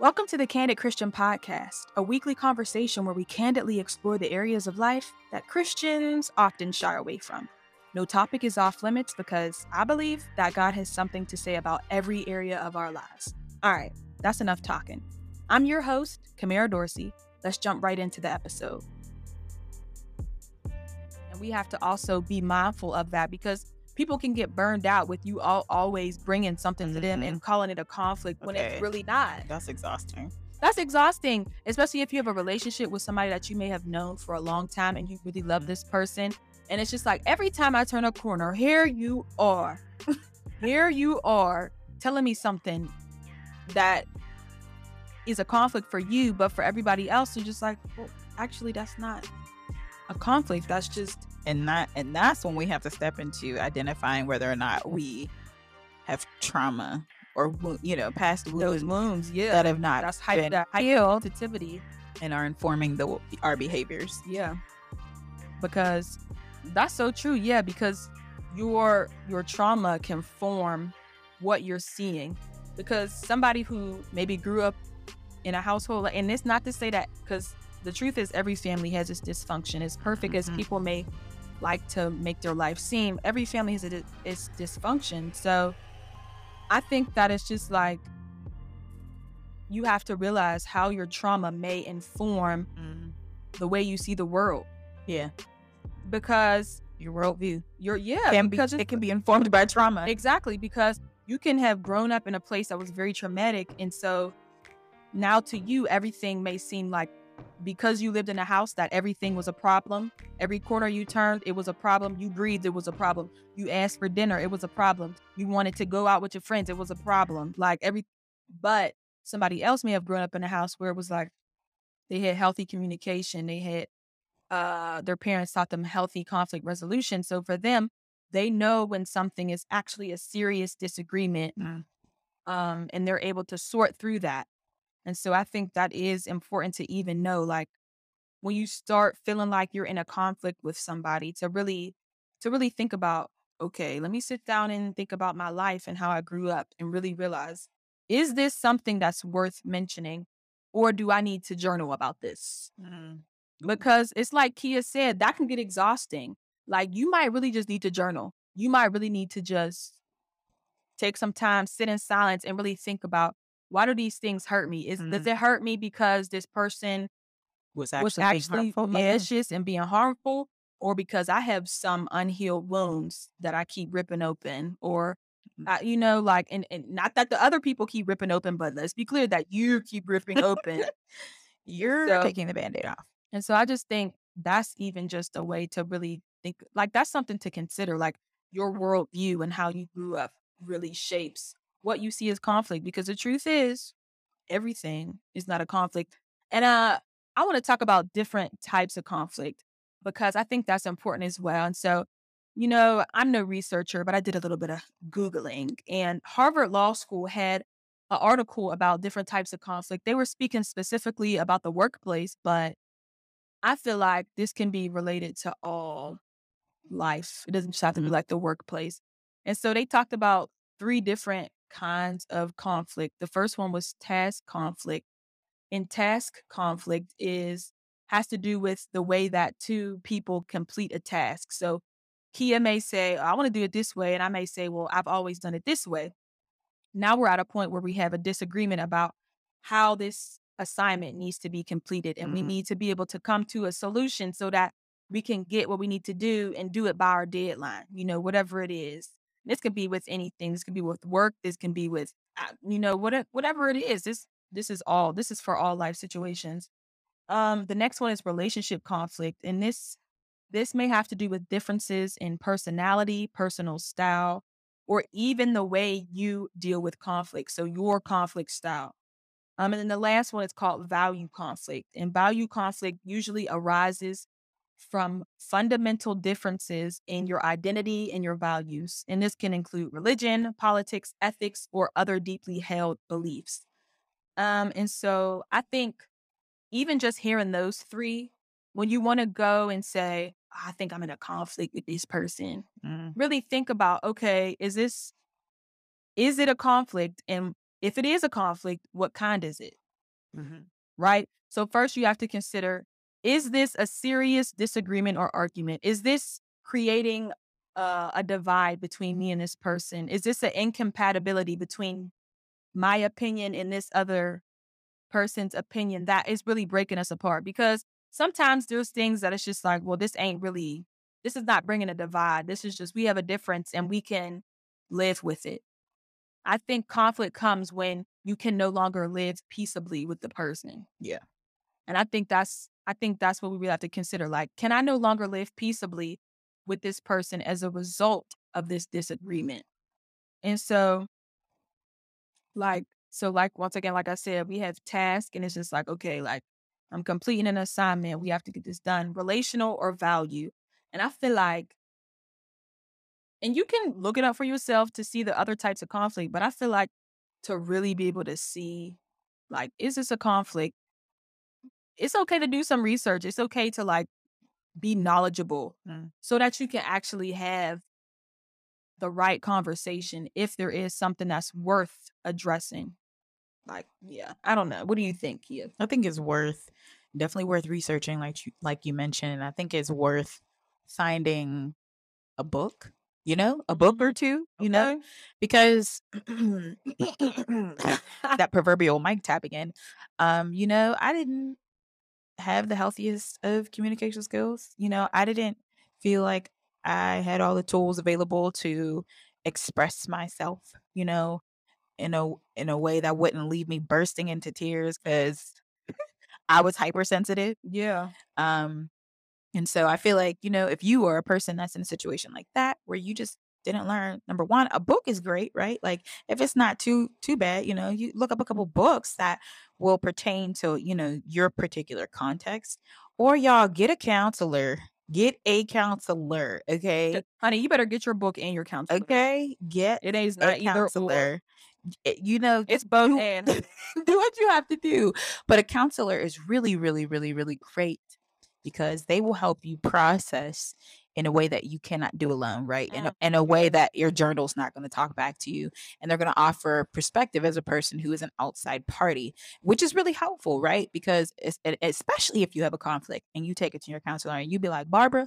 Welcome to the Candid Christian Podcast, a weekly conversation where we candidly explore the areas of life that Christians often shy away from. No topic is off limits because I believe that God has something to say about every area of our lives. All right, that's enough talking. I'm your host, Kamera Dorsey. Let's jump right into the episode. And we have to also be mindful of that because people can get burned out with you all always bringing something to them mm-hmm. and calling it a conflict when it's really not. That's exhausting. That's exhausting, especially if you have a relationship with somebody that you may have known for a long time and you really love this person. And it's just like every time I turn a corner, here you are. here you are telling me something that is a conflict for you, but for everybody else, you're just like, well, actually, that's not a conflict. That's just And that and that's when we have to step into identifying whether or not we have trauma or you know past wounds. those wounds. Yeah. that have not that's been that healed sensitivity. and are informing the our behaviors. Yeah. Because that's so true. Yeah, because your your trauma can form what you're seeing. Because somebody who maybe grew up in a household and it's not to say that because the truth is every family has its dysfunction. As perfect as Mhm. people may like to make their life seem, every family has its its dysfunction. So I think that it's just like you have to realize how your trauma may inform mm-hmm. the way you see the world Yeah, because your worldview you're yeah can be because it's- it can be informed by trauma. exactly because you can have grown up in a place that was very traumatic and so now to you everything may seem like because you lived in a house that everything was a problem every corner you turned it was a problem you breathed it was a problem. You asked for dinner it was a problem. You wanted to go out with your friends it was a problem. Like every but somebody else may have grown up in a house where it was like they had healthy communication they had uh their parents taught them healthy conflict resolution. So for them they know when something is actually a serious disagreement Mm. um and they're able to sort through that and so i think that is important to even know like when you start feeling like you're in a conflict with somebody to really to really think about okay let me sit down and think about my life and how i grew up and really realize is this something that's worth mentioning or do i need to journal about this Mm. because it's like Keea said, that can get exhausting. Like you might really just need to journal. You might really need to just take some time, sit in silence, and really think about why do these things hurt me? Is does Mhm. it hurt me because this person Was actually, was actually malicious and being harmful, or because I have some unhealed wounds that I keep ripping open, or Mm. uh, you know, like, and, and not that the other people keep ripping open, but let's be clear that you keep ripping open. You're So- taking the band-aid off. And so I just think that's even just a way to really think like that's something to consider. Like your worldview and how you grew up really shapes what you see as conflict. Because the truth is, everything is not a conflict. And uh I want to talk about different types of conflict because I think that's important as well. And so, you know, I'm no researcher, but I did a little bit of Googling and Harvard Law School had an article about different types of conflict. They were speaking specifically about the workplace, but I feel like this can be related to all life. It doesn't just have to be Mhm. like the workplace. And so they talked about three different kinds of conflict. The first one was task conflict. And task conflict is has to do with the way that two people complete a task. So Keea may say, I want to do it this way. And I may say, well, I've always done it this way. Now we're at a point where we have a disagreement about how this assignment needs to be completed. And we Mhm. need to be able to come to a solution so that we can get what we need to do and do it by our deadline, you know, whatever it is. This could be with anything. This could be with work. This can be with, uh, you know, whatever, whatever it is. This, this is all, this is for all life situations. Um, the next one is relationship conflict. And this, this may have to do with differences in personality, personal style, or even the way you deal with conflict. So your conflict style. Um, and then the last one is called value conflict. And value conflict usually arises from fundamental differences in your identity and your values. And this can include religion, politics, ethics, or other deeply held beliefs. Um, and so I think even just hearing those three, when you want to go and say, I think I'm in a conflict with this person, Mm. really think about, okay, is this, is it a conflict? And if it is a conflict, what kind is it? Mhm. right? So first you have to consider is this a serious disagreement or argument? Is this creating uh, a divide between me and this person? Is this an incompatibility between my opinion and this other person's opinion that is really breaking us apart? Because sometimes there's things that it's just like, well, this ain't really, this is not bringing a divide. This is just, we have a difference and we can live with it. I think conflict comes when you can no longer live peaceably with the person. Yeah. And I think that's I think that's what we really have to consider. Like, can I no longer live peaceably with this person as a result of this disagreement? And so, like, so like once again, like I said, we have tasks and it's just like, okay, like I'm completing an assignment. We have to get this done. Relational or value. And I feel like and you can look it up for yourself to see the other types of conflict, but I feel like to really be able to see like, is this a conflict? It's okay to do some research. It's okay to like be knowledgeable Mm. so that you can actually have the right conversation if there is something that's worth addressing. Like, yeah, I don't know. What do you think, Keea? I think it's worth definitely worth researching, like you like you mentioned. I think it's worth finding a book, you know, a book or two, you know, because that proverbial mic tap again. Um, you know, I didn't have the healthiest of communication skills. You know, I didn't feel like I had all the tools available to express myself, you know, in a in a way that wouldn't leave me bursting into tears because I was hypersensitive. Yeah. Um, and so I feel like, you know, if you are a person that's in a situation like that where you just didn't learn, number one, a book is great, right? Like if it's not too too bad, you know, you look up a couple books that will pertain to, you know, your particular context. Or y'all get a counselor. Get a counselor, okay? Honey, you better get your book and your counselor. Okay, get It is a not either counselor. Eh, you know, It's both do, and. do what you have to do. But a counselor is really, really, really, really great because they will help you process in a way that you cannot do alone, right? In a, Mm, in a way that your journal's not going to talk back to you. And they're going to offer perspective as a person who is an outside party, which is really helpful, right? Because especially if you have a conflict and you take it to your counselor and you be like, Barbara,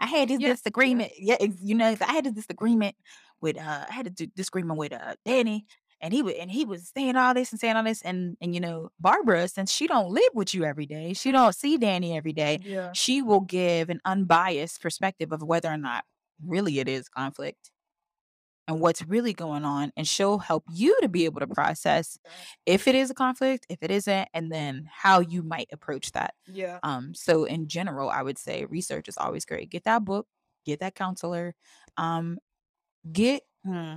I had this Yeah. disagreement. Yeah, you know, I had this disagreement with uh I had a disagreement with uh Danny and he would and he was saying all this and saying all this and and you know, Barbara, since she don't live with you every day, she don't see Danny every day, Yeah. she will give an unbiased perspective of whether or not really it is conflict and what's really going on and she'll help you to be able to process if it is a conflict, if it isn't, and then how you might approach that. Yeah. Um, so in general, I would say research is always great. Get that book, get that counselor. Um, get hmm,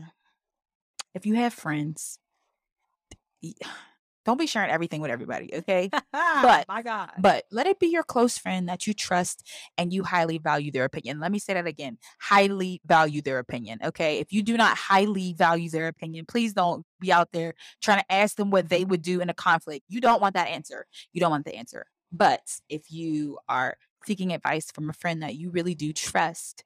if you have friends, don't be sharing everything with everybody, okay? But- my God. But let it be your close friend that you trust and you highly value their opinion. Let me say that again. Highly value their opinion. Okay. If you do not highly value their opinion, please don't be out there trying to ask them what they would do in a conflict. You don't want that answer. You don't want the answer. But if you are seeking advice from a friend that you really do trust,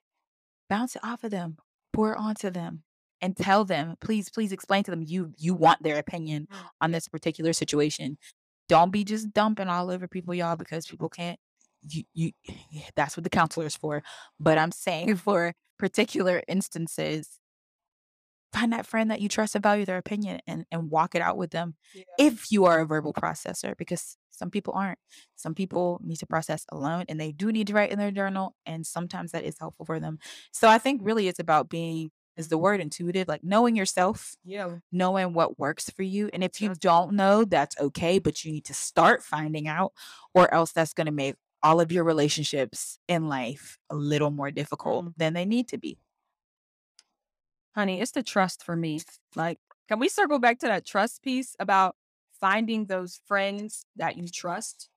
bounce it off of them, pour it onto them. And tell them, please, please explain to them you you want their opinion Mm, on this particular situation. Don't be just dumping all over people y'all because people can't you you that's what the counselor is for. But i'm saying for particular instances find that friend that you trust and value their opinion and and walk it out with them Yeah. if you are a verbal processor because some people aren't. Some people need to process alone and they do need to write in their journal and sometimes that is helpful for them. So i think really it's about being is the word intuitive like knowing yourself Yeah. knowing what works for you. And if you don't know, that's okay, but you need to start finding out, or else that's going to make all of your relationships in life a little more difficult Mm. than they need to be. Honey, it's the trust for me. Like, can we circle back to that trust piece about finding those friends that you trust?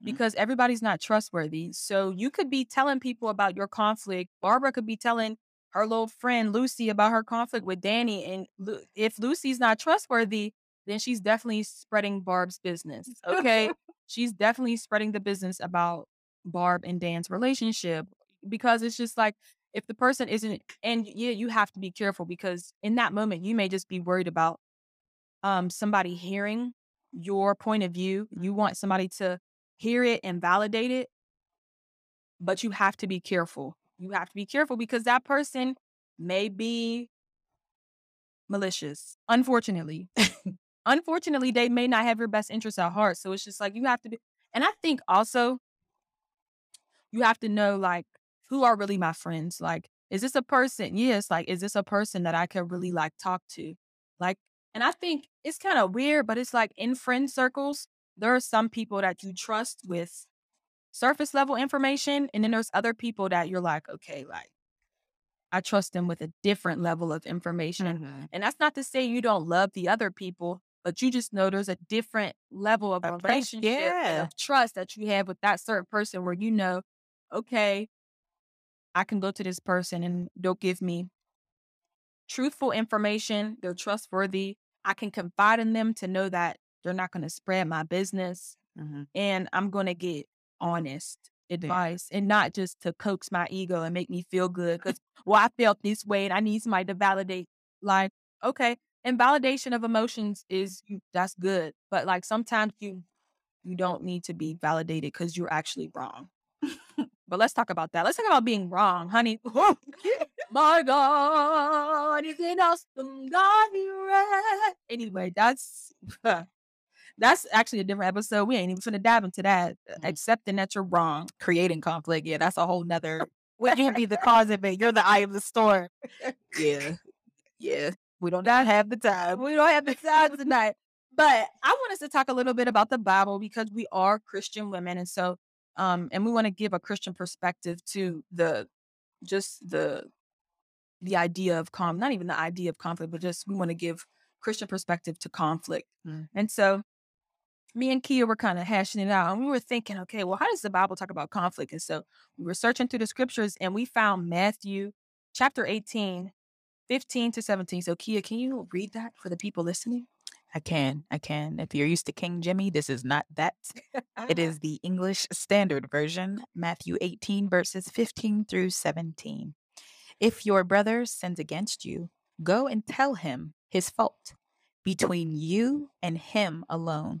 Mhm. Because everybody's not trustworthy. So you could be telling people about your conflict. Barbara could be telling her little friend Lucy about her conflict with Danny. And Lu- if Lucy's not trustworthy, then she's definitely spreading Barb's business. Okay. she's definitely spreading the business about Barb and Dan's relationship because it's just like if the person isn't and yeah, you have to be careful because in that moment you may just be worried about um somebody hearing your point of view. You want somebody to hear it and validate it, but you have to be careful. You have to be careful because that person may be malicious. Unfortunately, unfortunately, they may not have your best interests at heart. So it's just like you have to be. And I think also you have to know like who are really my friends. Like, is this a person? Yes. Like, is this a person that I can really like talk to? Like, and I think it's kind of weird, but it's like in friend circles, there are some people that you trust with surface level information. And then there's other people that you're like, okay, like I trust them with a different level of information. Mm-hmm. And that's not to say you don't love the other people, but you just know there's a different level of A relationship yeah. of trust that you have with that certain person where you know, okay, I can go to this person and they'll give me truthful information. They're trustworthy. I can confide in them to know that they're not going to spread my business Mm-hmm. and I'm going to get honest advice and not just to coax my ego and make me feel good because, well, I felt this way and I need somebody to validate. Like, okay. And validation of emotions is that's good. But like sometimes you, you don't need to be validated because you're actually wrong. but let's talk about that. Let's talk about being wrong, honey. My God is an awesome God. you're. Anyway, that's that's actually a different episode. We ain't even finna dive into that. Mhm. Accepting that you're wrong. Creating conflict. Yeah, that's a whole nother. We can't be the cause of it. You're the eye of the storm. Yeah. Yeah. We don't have the time. We don't have the time tonight. But I want us to talk a little bit about the Bible because we are Christian women. And so um and we want to give a Christian perspective to the just the the idea of calm, not even the idea of conflict, but just we want to give Christian perspective to conflict. Mm. And so me and Keea were kind of hashing it out and we were thinking, okay, well, how does the Bible talk about conflict? And so we were searching through the scriptures and we found Matthew chapter 18, 15 to 17. So Keea, can you read that for the people listening? I can. I can. If you're used to King Jimmy, this is not that. It is the English Standard Version, Matthew 18, verses 15 through 17. If your brother sins against you, go and tell him his fault between you and him alone.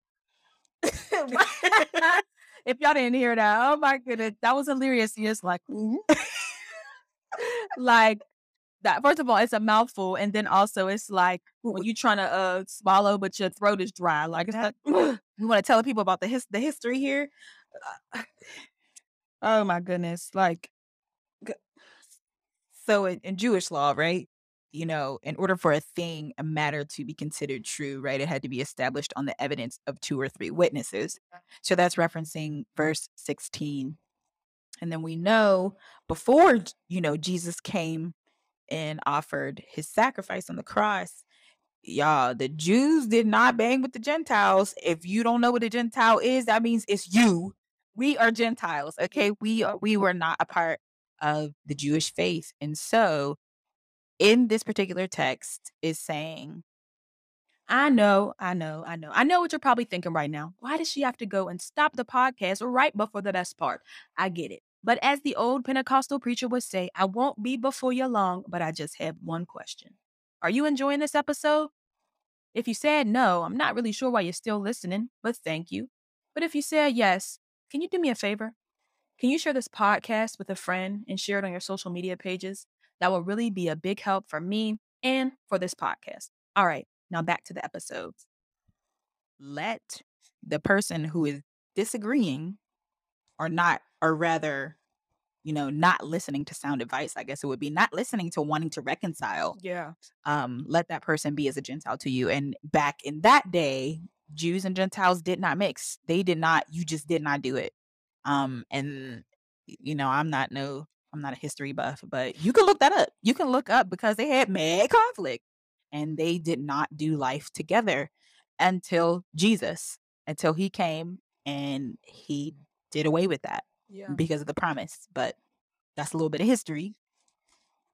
if y'all didn't hear that, oh my goodness, that was hilarious. Yes, like, mhm. like that. First of all, it's a mouthful, and then also it's like when you're trying to uh swallow, but your throat is dry. Like it's like, You want to tell people about the his- the history here? oh my goodness, like So in, in Jewish law, right? You know, in order for a thing, a matter to be considered true, right, it had to be established on the evidence of two or three witnesses. So that's referencing verse 16. And then we know before, you know, Jesus came and offered his sacrifice on the cross, y'all, the Jews did not bang with the Gentiles. If you don't know what a Gentile is, that means it's you. We are Gentiles, okay? We are we were not a part of the Jewish faith. And so in this particular text is saying, I know, I know, I know. I know what you're probably thinking right now. Why does she have to go and stop the podcast right before the best part? I get it. But as the old Pentecostal preacher would say, I won't be before you long, but I just have one question. Are you enjoying this episode? If you said no, I'm not really sure why you're still listening, but thank you. But if you said yes, can you do me a favor? Can you share this podcast with a friend and share it on your social media pages? That will really be a big help for me and for this podcast. All right, now back to the episodes. let the person who is disagreeing or not, or rather, you know, not listening to sound advice, I guess it would be not listening to wanting to reconcile Yeah. um, let that person be as a Gentile to you. And back in that day, Jews and Gentiles did not mix. They did not, you just did not do it. Um, and you know, I'm not no, I'm not a history buff, but you can look that up. You can look up because they had mad conflict and they did not do life together until Jesus. until he came and he did away with that Yeah. because of the promise. But that's a little bit of history.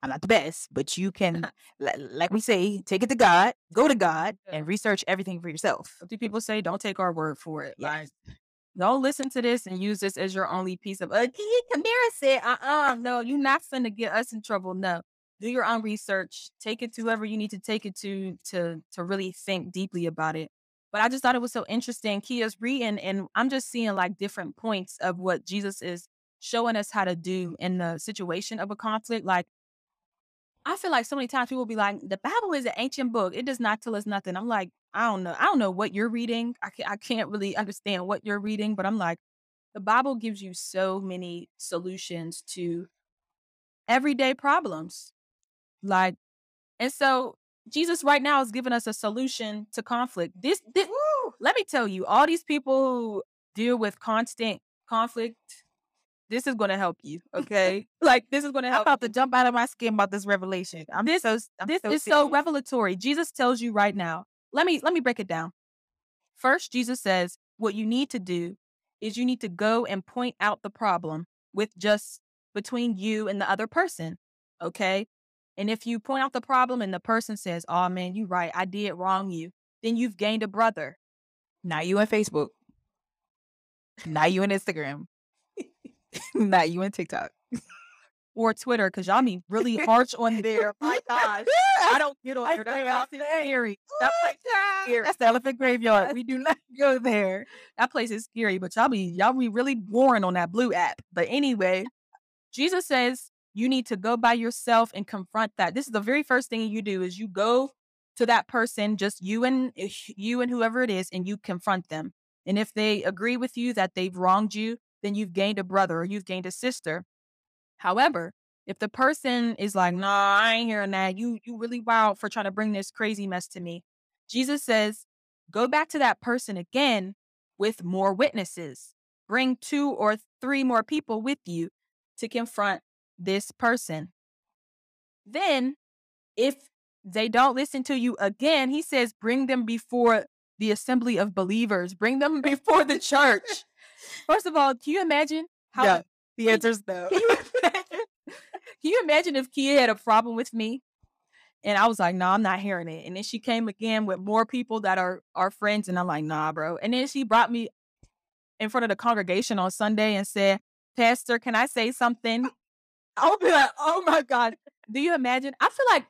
I'm not the best, but you can, like we say, take it to God, go to God, and research everything for yourself. Do people say? Don't take our word for it. Yes. Like, don't listen to this and use this as your only piece of. Uh, Kamera said, "Uh, uh no, you're not finna get us in trouble. No, do your own research. Take it to whoever you need to take it to to to really think deeply about it." But I just thought it was so interesting. Keea's reading, and I'm just seeing like different points of what Jesus is showing us how to do in the situation of a conflict. Like, I feel like so many times people will be like, "The Bible is an ancient book. It does not tell us nothing." I'm like, I don't know. I don't know what you're reading. I can't, I can't really understand what you're reading, but I'm like, the Bible gives you so many solutions to everyday problems. Like, and so Jesus right now is giving us a solution to conflict. This, this let me tell you, all these people who deal with constant conflict, this is going to help you. Okay. like, this is going to I'm help about you to jump out of my skin about this revelation. I'm This- so I'm this so is so revelatory. Jesus tells you right now. Let me let me break it down. First, Jesus says what you need to do is you need to go and point out the problem with just between you and the other person. Okay? And if you point out the problem and the person says, "Oh man, you're right. I did wrong you." Then you've gained a brother. Not you on Facebook. Not you on Instagram. Not you on TikTok. Or Twitter, because y'all be really harsh on there. My gosh. I don't get on there. That place is scary. That place is scary. That's the elephant graveyard. We do not go there. That place is scary, but y'all be y'all be really boring on that blue app. But anyway, Jesus says you need to go by yourself and confront that. This is the very first thing you do is you go to that person, just you and eh, you and whoever it is, and you confront them. And if they agree with you that they've wronged you, then you've gained a brother or you've gained a sister. However, if the person is like, "Nah, I ain't hearing that. You you really wild for trying to bring this crazy mess to me," Jesus says, go back to that person again with more witnesses. Bring two or three more people with you to confront this person. Then, if they don't listen to you again, he says, bring them before the assembly of believers, bring them before the church. First of all, can you imagine how Yeah. The answer is no. can you imagine? Can you imagine if Keea had a problem with me? And I was like, no, I'm not hearing it. And then she came again with more people that are our friends. And I'm like, nah, bro. And then she brought me in front of the congregation on Sunday and said, Pastor, can I say something? I would be like, oh my God. Do you imagine? I feel like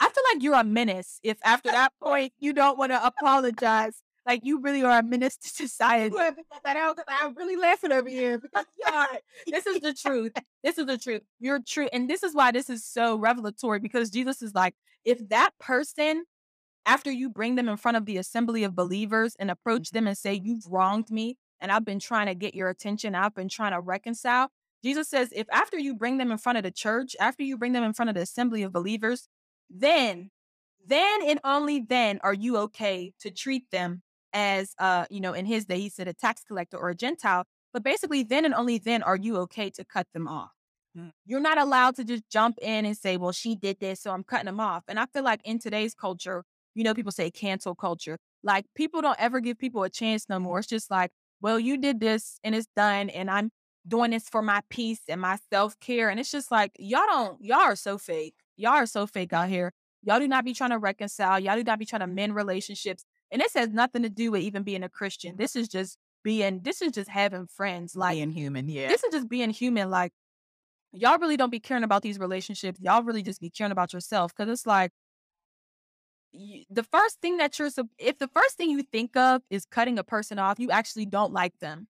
I feel like you're a menace if after that point you don't want to apologize. Like you really are a menace to society. that out because I'm really laughing over here because y'all, this is the truth. This is the truth. You're true. And this is why this is so revelatory because Jesus is like, if that person, after you bring them in front of the assembly of believers and approach mm-hmm. them and say, You've wronged me, and I've been trying to get your attention, I've been trying to reconcile. Jesus says, if after you bring them in front of the church, after you bring them in front of the assembly of believers, then, then and only then are you okay to treat them as uh, you know, in his day he said a tax collector or a Gentile. But basically, then and only then are you okay to cut them off. Mm. You're not allowed to just jump in and say, well, she did this, so I'm cutting them off. And I feel like in today's culture, you know, people say cancel culture. Like people don't ever give people a chance no more. It's just like, well, you did this and it's done, and I'm doing this for my peace and my self care. And it's just like, y'all don't, y'all are so fake. Y'all are so fake out here. Y'all do not be trying to reconcile. Y'all do not be trying to mend relationships. And this has nothing to do with even being a Christian. This is just being, this is just having friends. Like, Being human, yeah. this is just being human. Like, y'all really don't be caring about these relationships. Y'all really just be caring about yourself. Cause it's like, y- the first thing that you're, if the first thing you think of is cutting a person off, you actually don't like them.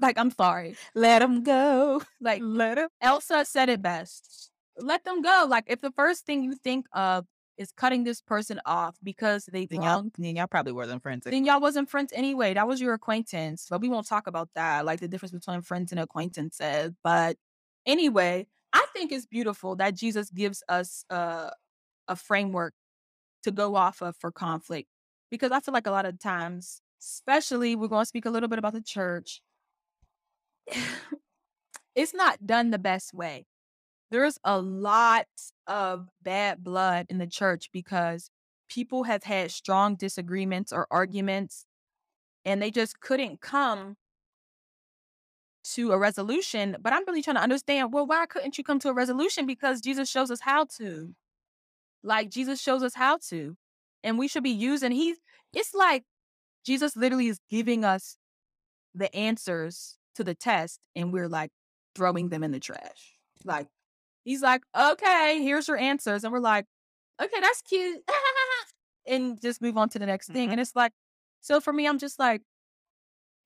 like, I'm sorry. Let them go. Like, Let them. Elsa said it best. Let them go. Like, if the first thing you think of is cutting this person off because they Then y'all, then y'all probably wasn't friends. then y'all wasn't friends anyway. That was your acquaintance. But we won't talk about that, like the difference between friends and acquaintances. But anyway, I think it's beautiful that Jesus gives us uh, a framework to go off of for conflict. Because I feel like a lot of times, especially we're going to speak a little bit about the church, it's not done the best way. There's a lot of bad blood in the church because people have had strong disagreements or arguments and they just couldn't come to a resolution. But I'm really trying to understand well, why couldn't you come to a resolution? Because Jesus shows us how to. Like Jesus shows us how to. And we should be using, he's, it's like Jesus literally is giving us the answers to the test, and we're like throwing them in the trash. Like, he's like, okay, here's your answers. And we're like, okay, that's cute. and just move on to the next thing. Mhm. And it's like, so for me, I'm just like,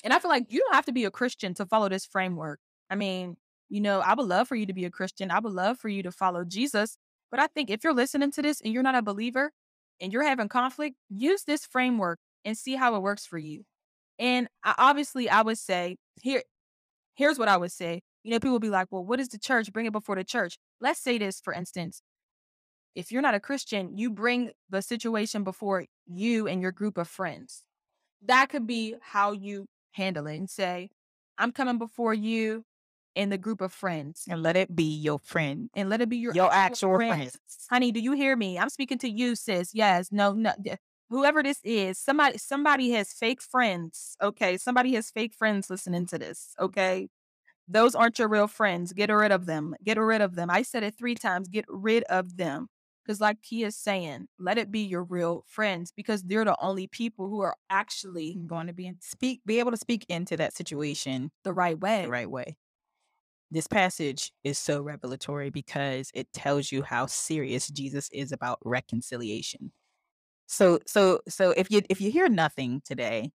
and I feel like you don't have to be a Christian to follow this framework. I mean, you know, I would love for you to be a Christian. I would love for you to follow Jesus. But I think if you're listening to this and you're not a believer and you're having conflict, use this framework and see how it works for you. And I, obviously, I would say here, here's what I would say. You know, people will be like, well, what is the church? Bring it before the church. Let's say this, for instance. If you're not a Christian, you bring the situation before you and your group of friends. That could be how you handle it and say, I'm coming before you and the group of friends And let it be your friend, and let it be your, your actual friends. honey do you hear me i'm speaking to you sis yes no no whoever this is somebody somebody has fake friends okay somebody has fake friends listening to this okay those aren't your real friends. Get rid of them. Get rid of them. I said it three times get rid of them. Because like he is saying let it be your real friends because they're the only people who are actually going to be in, speak, be able to speak into that situation the right way. the right way. This passage is so revelatory because it tells you how serious Jesus is about reconciliation. So so so if you if you hear nothing today,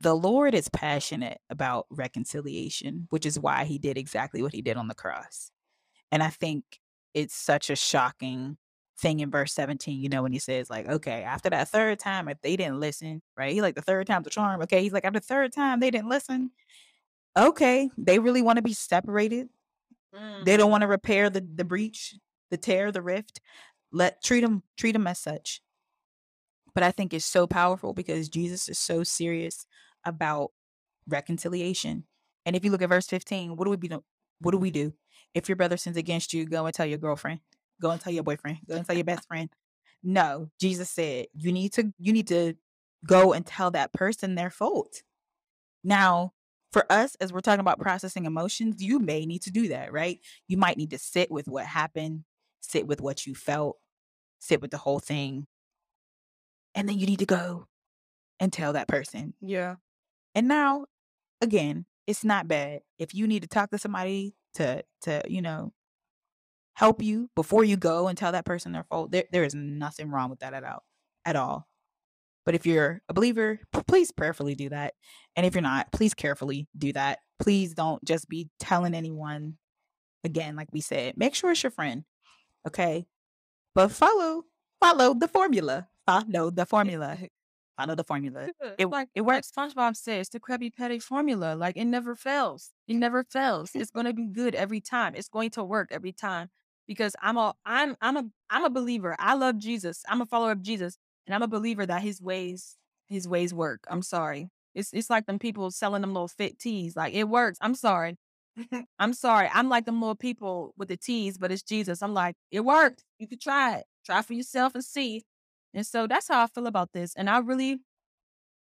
the Lord is passionate about reconciliation, which is why he did exactly what he did on the cross. And I think it's such a shocking thing in verse 17, you know, when he says, like, okay, after that third time, if they didn't listen, right? He like the third time's a charm. Okay. He's like, after the third time, they didn't listen. Okay. They really want to be separated. They don't mm-hmm. want to repair the, the breach, the tear, the rift. Let treat them, treat them as such. But I think it's so powerful because Jesus is so serious about reconciliation. And if you look at verse 15, what do we be what do we do? If your brother sins against you, go and tell your girlfriend, go and tell your boyfriend, go and tell your best friend. No, Jesus said you need to you need to go and tell that person their fault. Now, for us, as we're talking about processing emotions, you may need to do that, right? You might need to sit with what happened, sit with what you felt, sit with the whole thing. And then you need to go and tell that person. yeah And now, again, it's not bad. If you need to talk to somebody to to, you know, help you before you go and tell that person their fault, there, there is nothing wrong with that at all. At all. But if you're a believer, please prayerfully do that. And if you're not, please carefully do that. Please don't just be telling anyone again, like we said. Make sure it's your friend. Okay. But follow, follow the formula. Follow the formula. Follow the formula. It, like it like works. SpongeBob says, the Krabby Patty formula. Like it never fails. It never fails. It's going to be good every time. It's going to work every time because I'm a I'm I'm a I'm a believer. I love Jesus. I'm a follower of Jesus, and I'm a believer that His ways His ways work. I'm sorry. It's it's like them people selling them little fit teas. Like it works. I'm sorry. I'm sorry. I'm like them little people with the teas, but it's Jesus. I'm like it worked. You could try it. Try for yourself and see. And so that's how I feel about this. And I really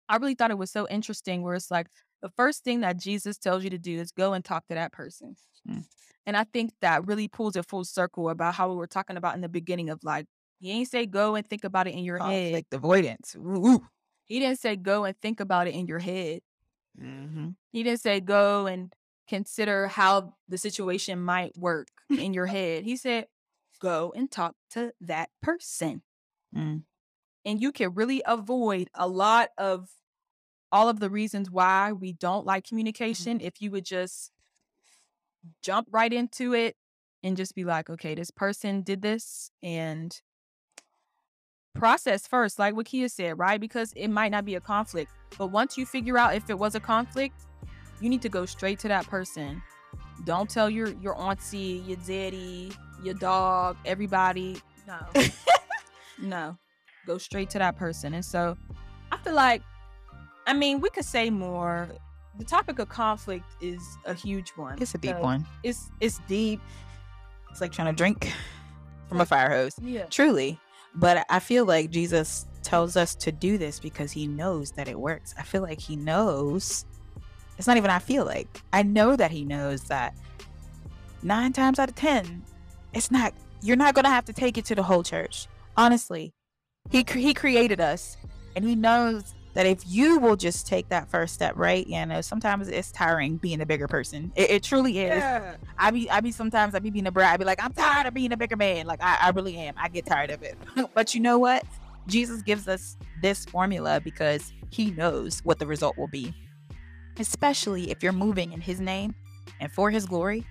I really thought it was so interesting where it's like the first thing that Jesus tells you to do is go and talk to that person. Mm. And I think that really pulls it full circle about how we were talking about in the beginning of like, he ain't say go and think about it in your head. Conflict avoidance. Ooh. He didn't say go and think about it in your head. Mhm. He didn't say go and consider how the situation might work in your head. He said go and talk to that person. Mm. And you can really avoid a lot of all of the reasons why we don't like mm-hmm. communication if you would just jump right into it and just be like, okay, this person did this and process first, like what Keea said, right? Because it might not be a conflict. But once you figure out if it was a conflict, you need to go straight to that person. Don't tell your your auntie, your daddy, your dog, everybody. No. no. Go straight to that person. And so I feel like I mean, we could say more. The topic of conflict is a huge one. It's a deep So one. It's it's deep. It's like trying to drink from a fire hose. Yeah. Truly. But I feel like Jesus tells us to do this because he knows that it works. I feel like he knows. It's not even I feel like. I know that he knows that 9 times out of 10 it's not you're not going to have to take it to the whole church. Honestly. He he created us and he knows that if you will just take that first step, right? You know, sometimes it's tiring being a bigger person. It, it truly is. Yeah. I be, I be sometimes I be being a brat. I'd be like, I'm tired of being a bigger man. Like I, I really am. I get tired of it. but you know what? Jesus gives us this formula because he knows what the result will be. Especially if you're moving in his name and for his glory.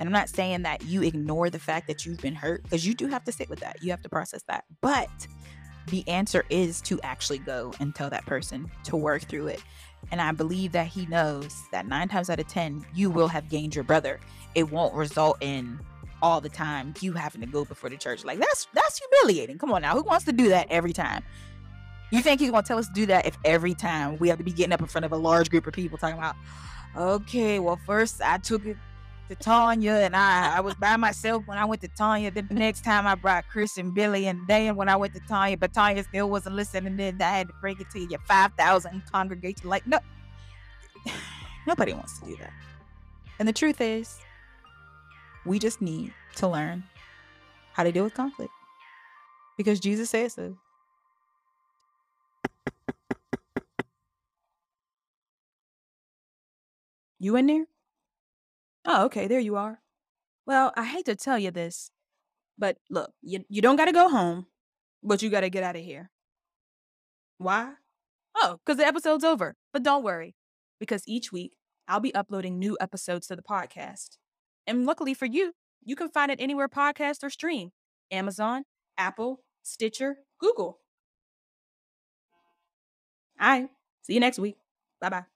And I'm not saying that you ignore the fact that you've been hurt because you do have to sit with that. You have to process that. But the answer is to actually go and tell that person to work through it. And I believe that he knows that nine times out of 10, you will have gained your brother. It won't result in all the time you having to go before the church. Like that's that's humiliating. Come on now. Who wants to do that every time? You think he's gonna tell us to do that if every time we have to be getting up in front of a large group of people talking about, okay, well, first I took it to Tanya, and I I was by myself when I went to Tanya. The next time I brought Chris and Billy, and then when I went to Tanya, but Tanya still wasn't listening. Then I had to break it to your five thousand congregation. Like no, nobody wants to do that. And the truth is, we just need to learn how to deal with conflict because Jesus says so. You in there? Oh, okay, there you are. Well, I hate to tell you this, but look, you, you don't got to go home, but you got to get out of here. Why? Oh, because the episode's over. But don't worry, because each week I'll be uploading new episodes to the podcast. And luckily for you, you can find it anywhere podcast or stream Amazon, Apple, Stitcher, Google. All right. See you next week. Bye bye.